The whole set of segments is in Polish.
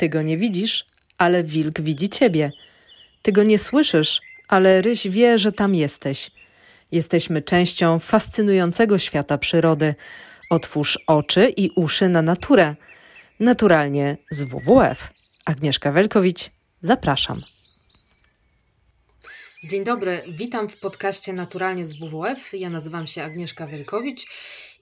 Ty go nie widzisz, ale wilk widzi ciebie. Ty go nie słyszysz, ale ryś wie, że tam jesteś. Jesteśmy częścią fascynującego świata przyrody. Otwórz oczy i uszy na naturę. Naturalnie z WWF. Agnieszka Welkowicz, zapraszam. Dzień dobry, witam w podcaście Naturalnie z WWF. Ja nazywam się Agnieszka Wielkowicz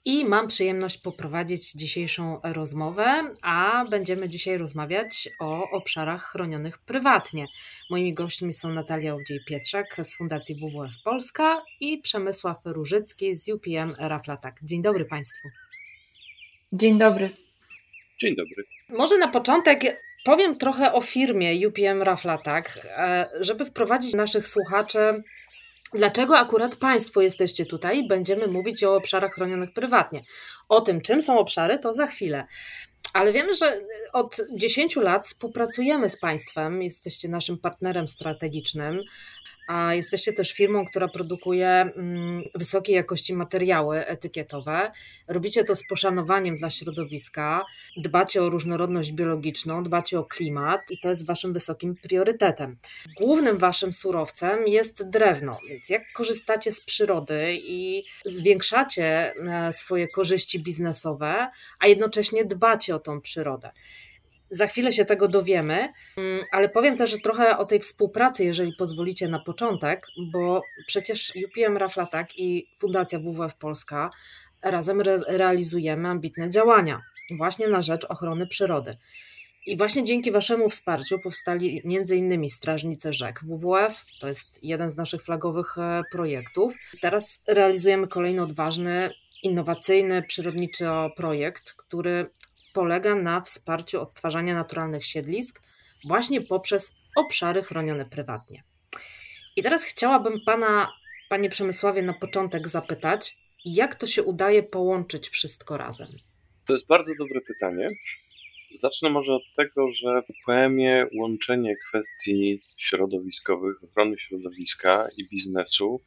i mam przyjemność poprowadzić dzisiejszą rozmowę, a będziemy dzisiaj rozmawiać o obszarach chronionych prywatnie. Moimi gośćmi są Natalia Owdziej-Pietrzak z Fundacji WWF Polska i Przemysław Różycki z UPM Raflatak. Dzień dobry Państwu. Dzień dobry. Dzień dobry. Może na początek powiem trochę o firmie UPM Raflatak, e, żeby wprowadzić naszych słuchaczy Dlaczego akurat Państwo jesteście tutaj? Będziemy mówić o obszarach chronionych prywatnie. O tym, czym są obszary, to za chwilę. Ale wiemy, że od 10 lat współpracujemy z Państwem, jesteście naszym partnerem strategicznym a jesteście też firmą, która produkuje mm, wysokiej jakości materiały etykietowe. Robicie to z poszanowaniem dla środowiska, dbacie o różnorodność biologiczną, dbacie o klimat i to jest waszym wysokim priorytetem. Głównym waszym surowcem jest drewno, więc jak korzystacie z przyrody i zwiększacie e, swoje korzyści biznesowe, a jednocześnie dbacie o tą przyrodę. Za chwilę się tego dowiemy, mm, ale powiem też że trochę o tej współpracy, jeżeli pozwolicie na początek, bo przecież UPM Raflatak i Fundacja WWF Polska razem re realizujemy ambitne działania właśnie na rzecz ochrony przyrody. I właśnie dzięki Waszemu wsparciu powstali m.in. Strażnice Rzek. WWF to jest jeden z naszych flagowych e, projektów. Teraz realizujemy kolejny odważny, innowacyjny, przyrodniczy projekt, który polega na wsparciu odtwarzania naturalnych siedlisk właśnie poprzez obszary chronione prywatnie. I teraz chciałabym Pana, Panie Przemysławie, na początek zapytać, jak to się udaje połączyć wszystko razem? To jest bardzo dobre pytanie. Zacznę może od tego, że w UPM-ie łączenie kwestii środowiskowych, ochrony środowiska i biznesu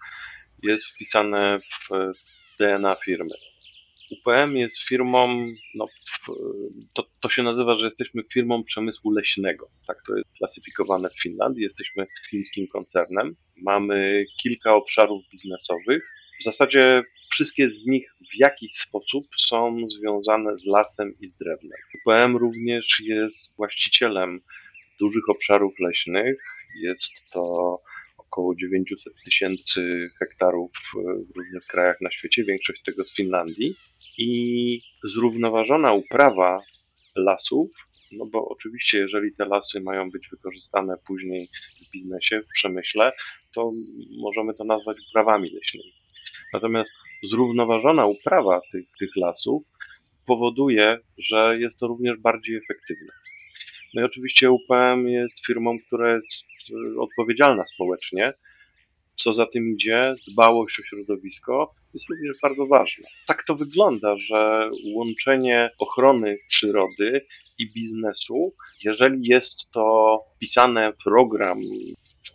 jest wpisane w DNA firmy. UPM jest firmą, no, to, to się nazywa, że jesteśmy firmą przemysłu leśnego. Tak to jest klasyfikowane w Finlandii. Jesteśmy chińskim koncernem. Mamy kilka obszarów biznesowych. W zasadzie wszystkie z nich w jakiś sposób są związane z lasem i z drewnem. UPM również jest właścicielem dużych obszarów leśnych. Jest to około 900 tysięcy hektarów w różnych krajach na świecie, większość tego z Finlandii i zrównoważona uprawa lasów, no bo oczywiście, jeżeli te lasy mają być wykorzystane później w biznesie, w przemyśle, to możemy to nazwać uprawami leśnymi. Natomiast zrównoważona uprawa tych, tych lasów powoduje, że jest to również bardziej efektywne. No i oczywiście UPM jest firmą, która jest odpowiedzialna społecznie, co za tym idzie, dbałość o środowisko jest również bardzo ważna. Tak to wygląda, że łączenie ochrony przyrody i biznesu, jeżeli jest to wpisane w program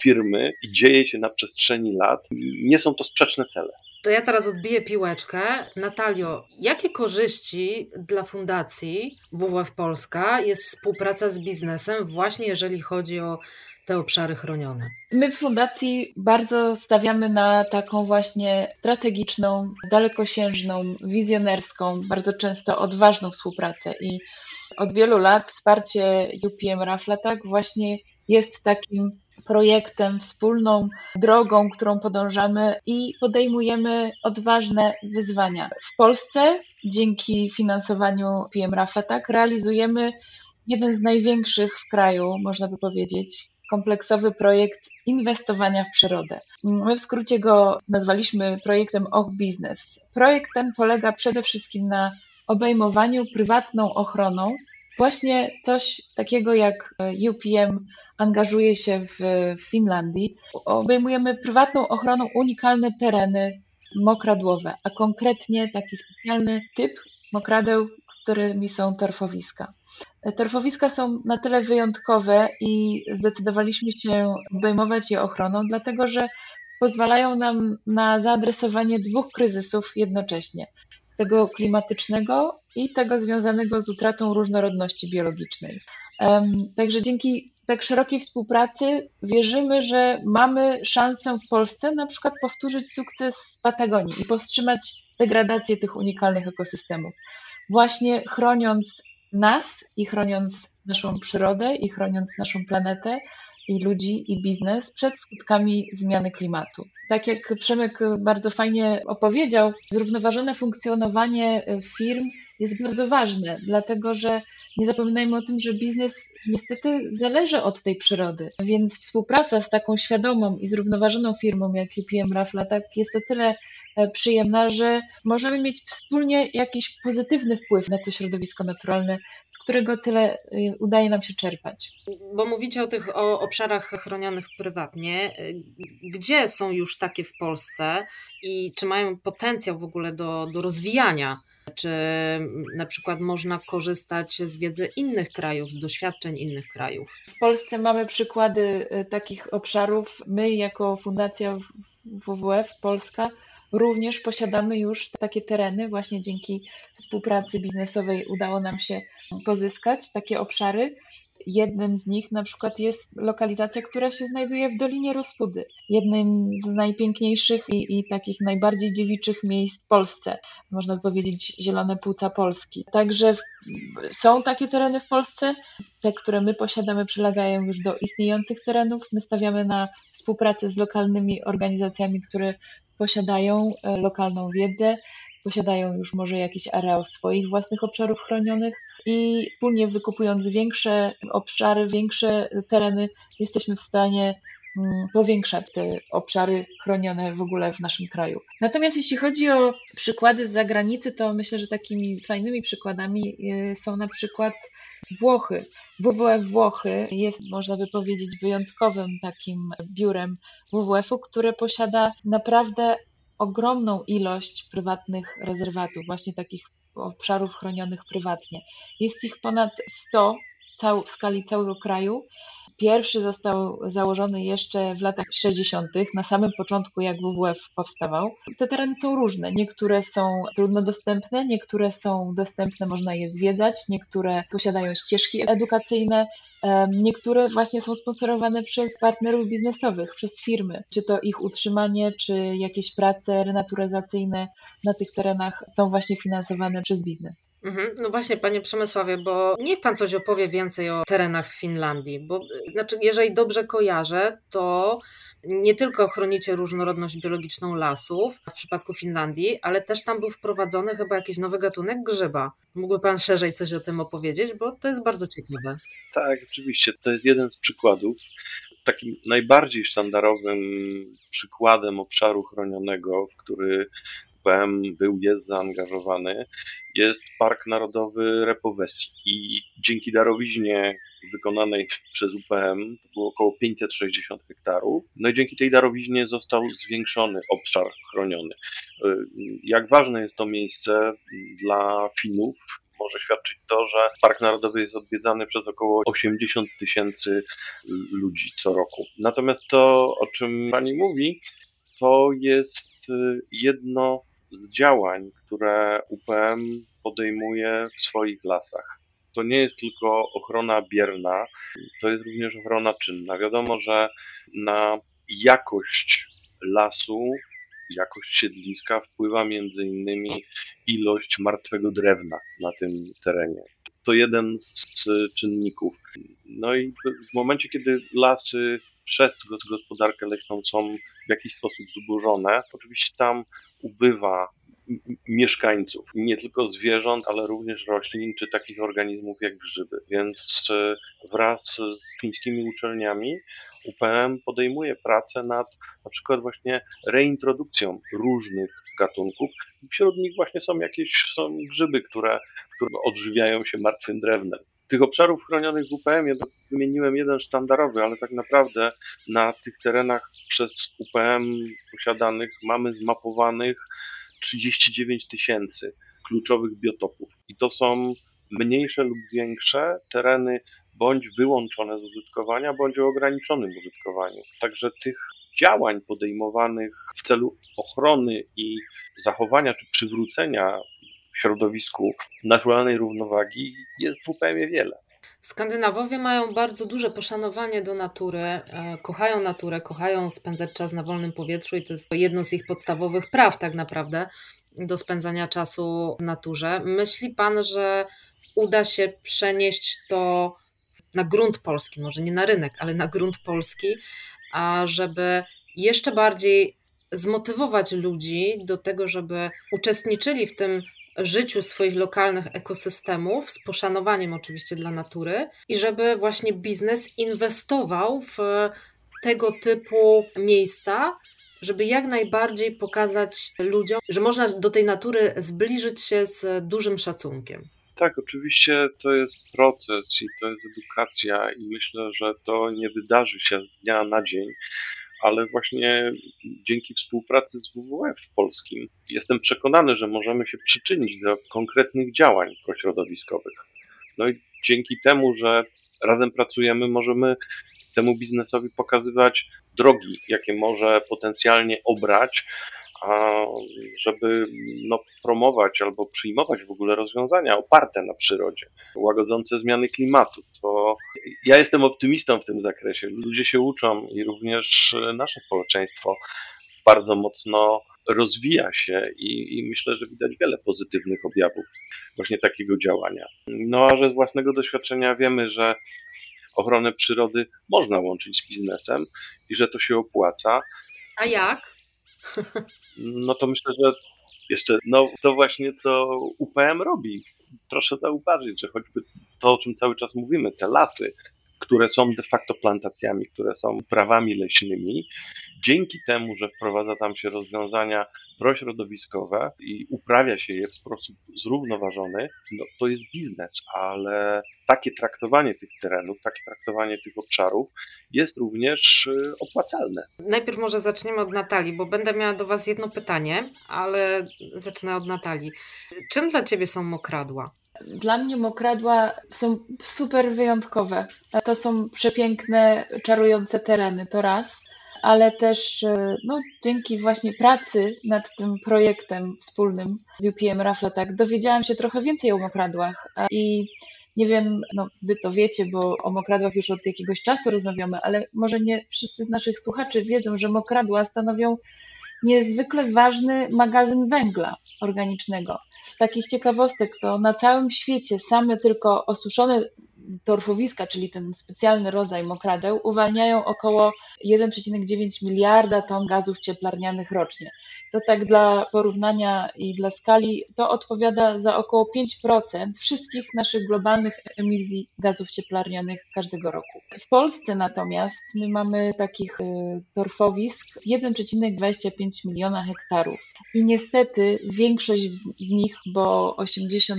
firmy i dzieje się na przestrzeni lat, nie są to sprzeczne cele. To ja teraz odbiję piłeczkę. Natalio, jakie korzyści dla fundacji WWF Polska jest współpraca z biznesem, właśnie jeżeli chodzi o te obszary chronione? My w fundacji bardzo stawiamy na taką właśnie strategiczną, dalekosiężną, wizjonerską, bardzo często odważną współpracę i od wielu lat wsparcie UPM Raflatak właśnie jest takim projektem, wspólną drogą, którą podążamy i podejmujemy odważne wyzwania. W Polsce dzięki finansowaniu PM Raflatak realizujemy jeden z największych w kraju, można by powiedzieć, kompleksowy projekt inwestowania w przyrodę. My w skrócie go nazwaliśmy projektem Och Business. Projekt ten polega przede wszystkim na obejmowaniu prywatną ochroną właśnie coś takiego jak UPM angażuje się w Finlandii. Obejmujemy prywatną ochroną unikalne tereny mokradłowe, a konkretnie taki specjalny typ mokradeł, którymi są torfowiska. Torfowiska są na tyle wyjątkowe i zdecydowaliśmy się obejmować je ochroną, dlatego że pozwalają nam na zaadresowanie dwóch kryzysów jednocześnie: tego klimatycznego i tego związanego z utratą różnorodności biologicznej. Także dzięki tak szerokiej współpracy wierzymy, że mamy szansę w Polsce na przykład powtórzyć sukces Patagonii i powstrzymać degradację tych unikalnych ekosystemów. Właśnie chroniąc nas i chroniąc naszą przyrodę i chroniąc naszą planetę i ludzi i biznes przed skutkami zmiany klimatu. Tak jak Przemek bardzo fajnie opowiedział, zrównoważone funkcjonowanie firm jest bardzo ważne, dlatego że nie zapominajmy o tym, że biznes niestety zależy od tej przyrody, więc współpraca z taką świadomą i zrównoważoną firmą jak UPM Raflatak jest o tyle przyjemna, że możemy mieć wspólnie jakiś pozytywny wpływ na to środowisko naturalne, z którego tyle e, udaje nam się czerpać. Bo mówicie o tych o obszarach chronionych prywatnie. E, gdzie są już takie w Polsce i czy mają potencjał w ogóle do, do rozwijania? Czy na przykład można korzystać z wiedzy innych krajów, z doświadczeń innych krajów? W Polsce mamy przykłady takich obszarów. My, jako Fundacja WWF Polska, również posiadamy już takie tereny. Właśnie dzięki współpracy biznesowej udało nam się pozyskać takie obszary. Jednym z nich na przykład jest lokalizacja, która się znajduje w Dolinie Rospudy, jednym z najpiękniejszych i, i takich najbardziej dziewiczych miejsc w Polsce, można by powiedzieć zielone płuca Polski. Także są takie tereny w Polsce, te, które my posiadamy, przylegają już do istniejących terenów. My stawiamy na współpracę z lokalnymi organizacjami, które posiadają e, lokalną wiedzę, posiadają już może jakiś areał swoich własnych obszarów chronionych i wspólnie wykupując większe obszary, większe tereny, jesteśmy w stanie mm, powiększać te obszary chronione w ogóle w naszym kraju. Natomiast jeśli chodzi o przykłady z zagranicy, to myślę, że takimi fajnymi przykładami y, są na przykład Włochy. WWF Włochy jest, można by powiedzieć, wyjątkowym takim biurem WWF-u, które posiada naprawdę ogromną ilość prywatnych rezerwatów, właśnie takich obszarów chronionych prywatnie. Jest ich ponad 100 w skali całego kraju. Pierwszy został założony jeszcze w latach 60., na samym początku, jak WWF powstawał. Te tereny są różne. Niektóre są trudno dostępne, niektóre są dostępne, można je zwiedzać, niektóre posiadają ścieżki edukacyjne, Niektóre właśnie są sponsorowane przez partnerów biznesowych, przez firmy. Czy to ich utrzymanie, czy jakieś prace renaturyzacyjne na tych terenach są właśnie finansowane przez biznes. Mhm. No właśnie, panie Przemysławie, bo niech pan coś opowie więcej o terenach w Finlandii, bo znaczy, jeżeli dobrze kojarzę, to nie tylko chronicie różnorodność biologiczną lasów w przypadku Finlandii, ale też tam był wprowadzony chyba jakiś nowy gatunek grzyba. Mógłby pan szerzej coś o tym opowiedzieć, bo to jest bardzo ciekawe. Tak, oczywiście. To jest jeden z przykładów. Takim najbardziej sztandarowym przykładem obszaru chronionego, w który UPM był, jest zaangażowany, jest Park Narodowy Repowesi. I dzięki darowiźnie wykonanej przez UPM, było około 560 hektarów. No i dzięki tej darowiźnie został zwiększony obszar chroniony. Jak ważne jest to miejsce dla Finów, może świadczyć to, że Park Narodowy jest odwiedzany przez około 80 tysięcy ludzi co roku. Natomiast to, o czym pani mówi, to jest y, jedno z działań, które UPM podejmuje w swoich lasach. To nie jest tylko ochrona bierna, to jest również ochrona czynna. Wiadomo, że na jakość lasu jakość siedliska wpływa między innymi ilość martwego drewna na tym terenie. To jeden z czynników. No i w momencie, kiedy lasy przez gospodarkę leśną są w jakiś sposób zubożone, oczywiście tam ubywa mieszkańców, nie tylko zwierząt, ale również roślin czy takich organizmów jak grzyby. Więc e, wraz z fińskimi uczelniami UPM podejmuje pracę nad na przykład właśnie reintrodukcją różnych gatunków. Wśród nich właśnie są jakieś są grzyby, które, które odżywiają się martwym drewnem. Tych obszarów chronionych w UPM-ie wymieniłem jeden sztandarowy, ale tak naprawdę na tych terenach przez UPM posiadanych mamy zmapowanych 39 tysięcy kluczowych biotopów. I to są mniejsze lub większe tereny bądź wyłączone z użytkowania, bądź o ograniczonym użytkowaniu. Także tych działań podejmowanych w celu ochrony i zachowania czy przywrócenia środowisku naturalnej równowagi jest w wiele. Skandynawowie mają bardzo duże poszanowanie do natury, e, kochają naturę, kochają spędzać czas na wolnym powietrzu i to jest jedno z ich podstawowych praw tak naprawdę do spędzania czasu w naturze. Myśli Pan, że uda się przenieść to na grunt polski, może nie na rynek, ale na grunt polski, a żeby jeszcze bardziej zmotywować ludzi do tego, żeby uczestniczyli w tym życiu swoich lokalnych ekosystemów, z poszanowaniem oczywiście dla natury, i żeby właśnie biznes inwestował w tego typu miejsca, żeby jak najbardziej pokazać ludziom, że można do tej natury zbliżyć się z dużym szacunkiem. Tak, oczywiście to jest proces i to jest edukacja, i myślę, że to nie wydarzy się z dnia na dzień ale właśnie dzięki współpracy z WWF polskim jestem przekonany, że możemy się przyczynić do konkretnych działań prośrodowiskowych. No i dzięki temu, że razem pracujemy, możemy temu biznesowi pokazywać drogi, jakie może potencjalnie obrać, żeby no, promować albo przyjmować w ogóle rozwiązania oparte na przyrodzie, łagodzące zmiany klimatu. To ja jestem optymistą w tym zakresie. Ludzie się uczą i również nasze społeczeństwo bardzo mocno rozwija się i, i, myślę, że widać wiele pozytywnych objawów właśnie takiego działania. No a że z własnego doświadczenia wiemy, że ochronę przyrody można łączyć z biznesem i że to się opłaca. A jak? no to myślę, że jeszcze no, to właśnie co UPM robi. Proszę zauważyć, że choćby to, o czym cały czas mówimy, te lasy, które są de facto plantacjami, które są prawami leśnymi, dzięki temu, że wprowadza tam się rozwiązania prośrodowiskowe i uprawia się je w sposób zrównoważony, no to jest biznes, ale takie traktowanie tych terenów, takie traktowanie tych obszarów jest również y, opłacalne. Najpierw może zaczniemy od Natalii, bo będę miała do Was jedno pytanie, ale zacznę od Natalii. Czym dla Ciebie są mokradła? Dla mnie mokradła są super wyjątkowe. To są przepiękne, czarujące tereny, to raz ale też e, no, dzięki właśnie pracy nad tym projektem wspólnym z UPM Rafletak dowiedziałam się trochę więcej o mokradłach i nie wiem, no wy to wiecie, bo o mokradłach już od jakiegoś czasu rozmawiamy, ale może nie wszyscy z naszych słuchaczy wiedzą, że mokradła stanowią niezwykle ważny magazyn węgla organicznego. Z takich ciekawostek to na całym świecie same tylko osuszone torfowiska, czyli ten specjalny rodzaj mokradeł, uwalniają około 1,9 miliarda ton gazów cieplarnianych rocznie. To tak dla porównania i dla skali, to odpowiada za około 5% wszystkich naszych globalnych emisji gazów cieplarnianych każdego roku. W Polsce natomiast my mamy takich y, torfowisk 1,25 miliona hektarów. I niestety większość z nich, bo 84%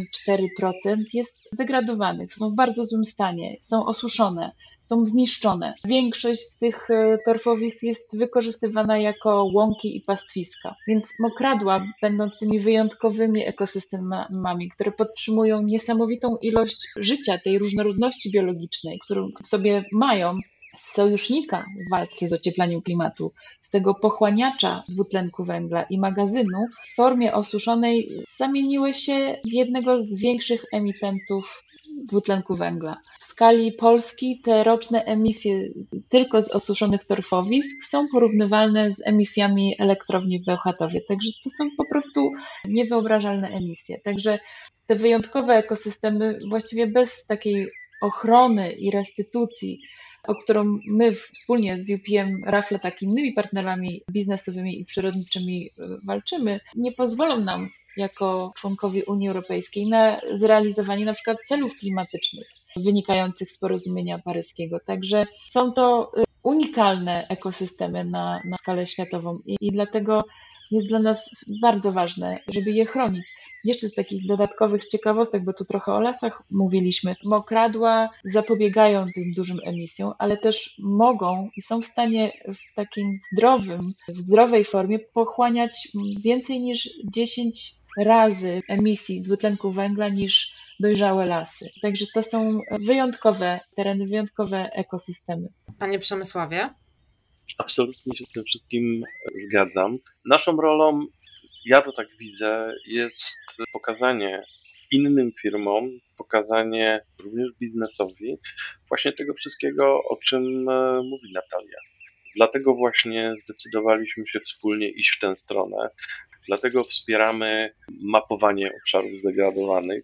jest zdegradowanych, są w bardzo złym stanie, są osuszone są zniszczone. Większość z tych e, torfowisk jest wykorzystywana jako łąki i pastwiska. Więc mokradła, będąc tymi wyjątkowymi ekosystemami, które podtrzymują niesamowitą ilość życia, tej różnorodności biologicznej, którą sobie mają, sojusznika w walce z ocieplaniem klimatu, z tego pochłaniacza dwutlenku węgla i magazynu w formie osuszonej zamieniły się w jednego z większych emitentów dwutlenku węgla. W skali Polski te roczne emisje tylko z osuszonych torfowisk są porównywalne z emisjami elektrowni w Bełchatowie. Także to są po prostu niewyobrażalne emisje. Także te wyjątkowe ekosystemy właściwie bez takiej ochrony i restytucji o którą my wspólnie z UPM Rafle, tak innymi partnerami biznesowymi i przyrodniczymi e, walczymy, nie pozwolą nam jako członkowie Unii Europejskiej na zrealizowanie na przykład celów klimatycznych wynikających z porozumienia paryskiego. Także są to y, unikalne ekosystemy na, na skalę światową i, i dlatego jest dla nas bardzo ważne, żeby je chronić. Jeszcze z takich dodatkowych ciekawostek, bo tu trochę o lasach mówiliśmy. Mokradła zapobiegają tym dużym emisjom, ale też mogą i są w stanie w takim zdrowym, w zdrowej formie pochłaniać więcej niż 10 razy emisji dwutlenku węgla niż dojrzałe lasy. Także to są wyjątkowe tereny, wyjątkowe ekosystemy. Panie Przemysławie? Absolutnie się z tym wszystkim zgadzam. Naszą rolą, ja to tak widzę, jest pokazanie innym firmom, pokazanie również biznesowi właśnie tego wszystkiego, o czym e, mówi Natalia. Dlatego właśnie zdecydowaliśmy się wspólnie iść w tę stronę. Dlatego wspieramy mapowanie obszarów zdegradowanych,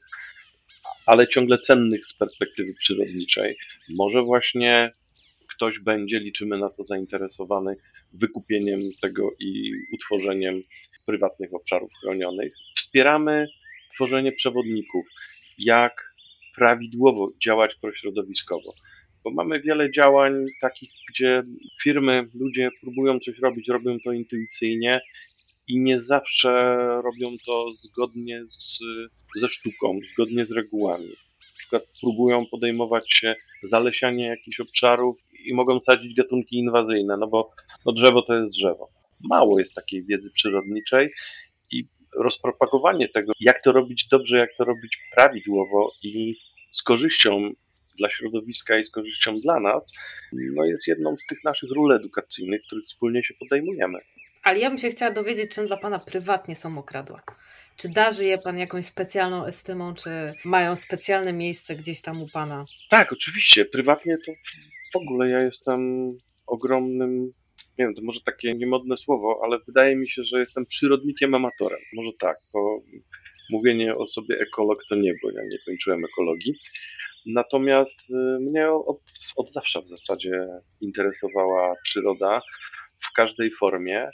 ale ciągle cennych z perspektywy przyrodniczej. Może właśnie ktoś będzie, liczymy na to zainteresowany, wykupieniem tego i utworzeniem prywatnych obszarów chronionych. Wspieramy tworzenie przewodników, jak prawidłowo działać prośrodowiskowo. Bo mamy wiele działań takich, gdzie firmy, ludzie próbują coś robić, robią to intuicyjnie i nie zawsze robią to zgodnie z, ze sztuką, zgodnie z regułami. Na przykład próbują podejmować się zalesiania jakichś obszarów i mogą sadzić gatunki inwazyjne, no bo no drzewo to jest drzewo. Mało jest takiej wiedzy przyrodniczej i rozpropagowanie tego, jak to robić dobrze, jak to robić prawidłowo i z korzyścią dla środowiska i z korzyścią dla nas, no jest jedną z tych naszych ról edukacyjnych, których wspólnie się podejmujemy. Ale ja bym się chciała dowiedzieć, czym dla Pana prywatnie są okradła. Czy darzy je Pan jakąś specjalną estymą, czy mają specjalne miejsce gdzieś tam u Pana? Tak, oczywiście. Prywatnie to w ogóle ja jestem ogromnym, nie wiem, to może takie niemodne słowo, ale wydaje mi się, że jestem przyrodnikiem amatorem. Może tak, bo mówienie o sobie ekolog to nie, bo ja nie kończyłem ekologii. Natomiast y, mnie od, od zawsze w zasadzie interesowała przyroda w każdej formie,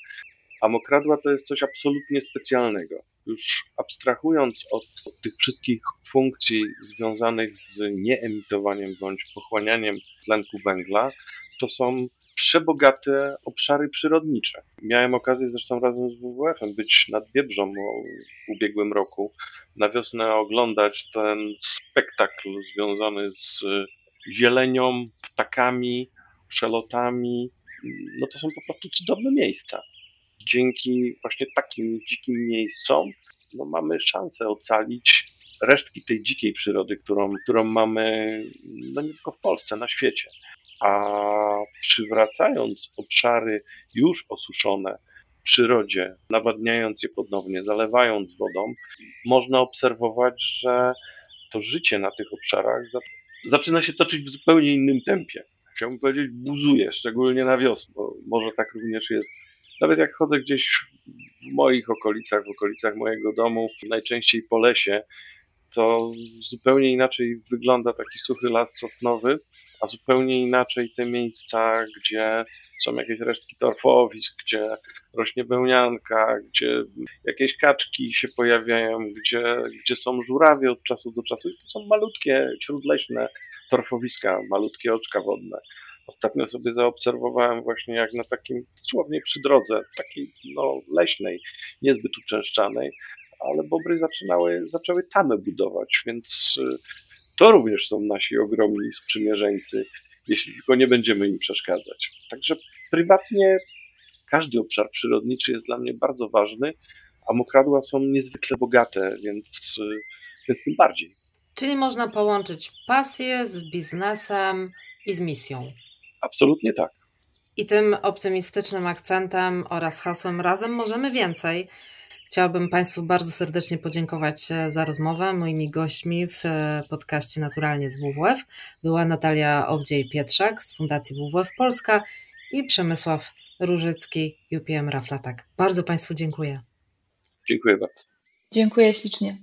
a mokradła to jest coś absolutnie specjalnego. Już abstrahując od, tych wszystkich funkcji związanych z nieemitowaniem bądź pochłanianiem tlenku węgla, to są przebogate obszary przyrodnicze. Miałem okazję zresztą razem z WWF-em być nad Biebrzą w ubiegłym roku. Na wiosnę oglądać ten spektakl związany z zielenią, ptakami, przelotami. No to są po prostu cudowne miejsca. Dzięki właśnie takim dzikim miejscom no mamy szansę ocalić resztki tej dzikiej przyrody, którą, którą mamy no nie tylko w Polsce, na świecie. A przywracając obszary już osuszone w przyrodzie, nawadniając je ponownie, zalewając wodą, można obserwować, że to życie na tych obszarach zaczyna się toczyć w zupełnie innym tempie. Chciałbym powiedzieć, buzuje, szczególnie na wiosnę, bo może tak również jest. Nawet jak chodzę gdzieś w moich okolicach, w okolicach mojego domu, najczęściej po lesie, to zupełnie inaczej wygląda taki suchy las sosnowy, a zupełnie inaczej te miejsca, gdzie są jakieś resztki torfowisk, gdzie rośnie wełnianka, gdzie jakieś kaczki się pojawiają, gdzie, gdzie są żurawie od czasu do czasu. I to są malutkie, śródleśne torfowiska, malutkie oczka wodne. Ostatnio sobie zaobserwowałem właśnie jak na takim, dosłownie przy drodze, takiej no, leśnej, niezbyt uczęszczanej, ale bobry zaczynały, zaczęły tamę budować, więc y, to również są nasi ogromni sprzymierzeńcy, jeśli tylko nie będziemy im przeszkadzać. Także prywatnie każdy obszar przyrodniczy jest dla mnie bardzo ważny, a mokradła są niezwykle bogate, więc, więc tym bardziej. Czyli można połączyć pasję z biznesem i z misją. Absolutnie tak. I tym optymistycznym akcentem oraz hasłem Razem możemy więcej Chciałabym Państwu bardzo serdecznie podziękować e, za rozmowę. Moimi gośćmi w e, podcaście Naturalnie z WWF była Natalia Owdziej-Pietrzak z Fundacji WWF Polska i Przemysław Różycki, UPM Raflatak. Bardzo Państwu dziękuję. Dziękuję bardzo. Dziękuję ślicznie.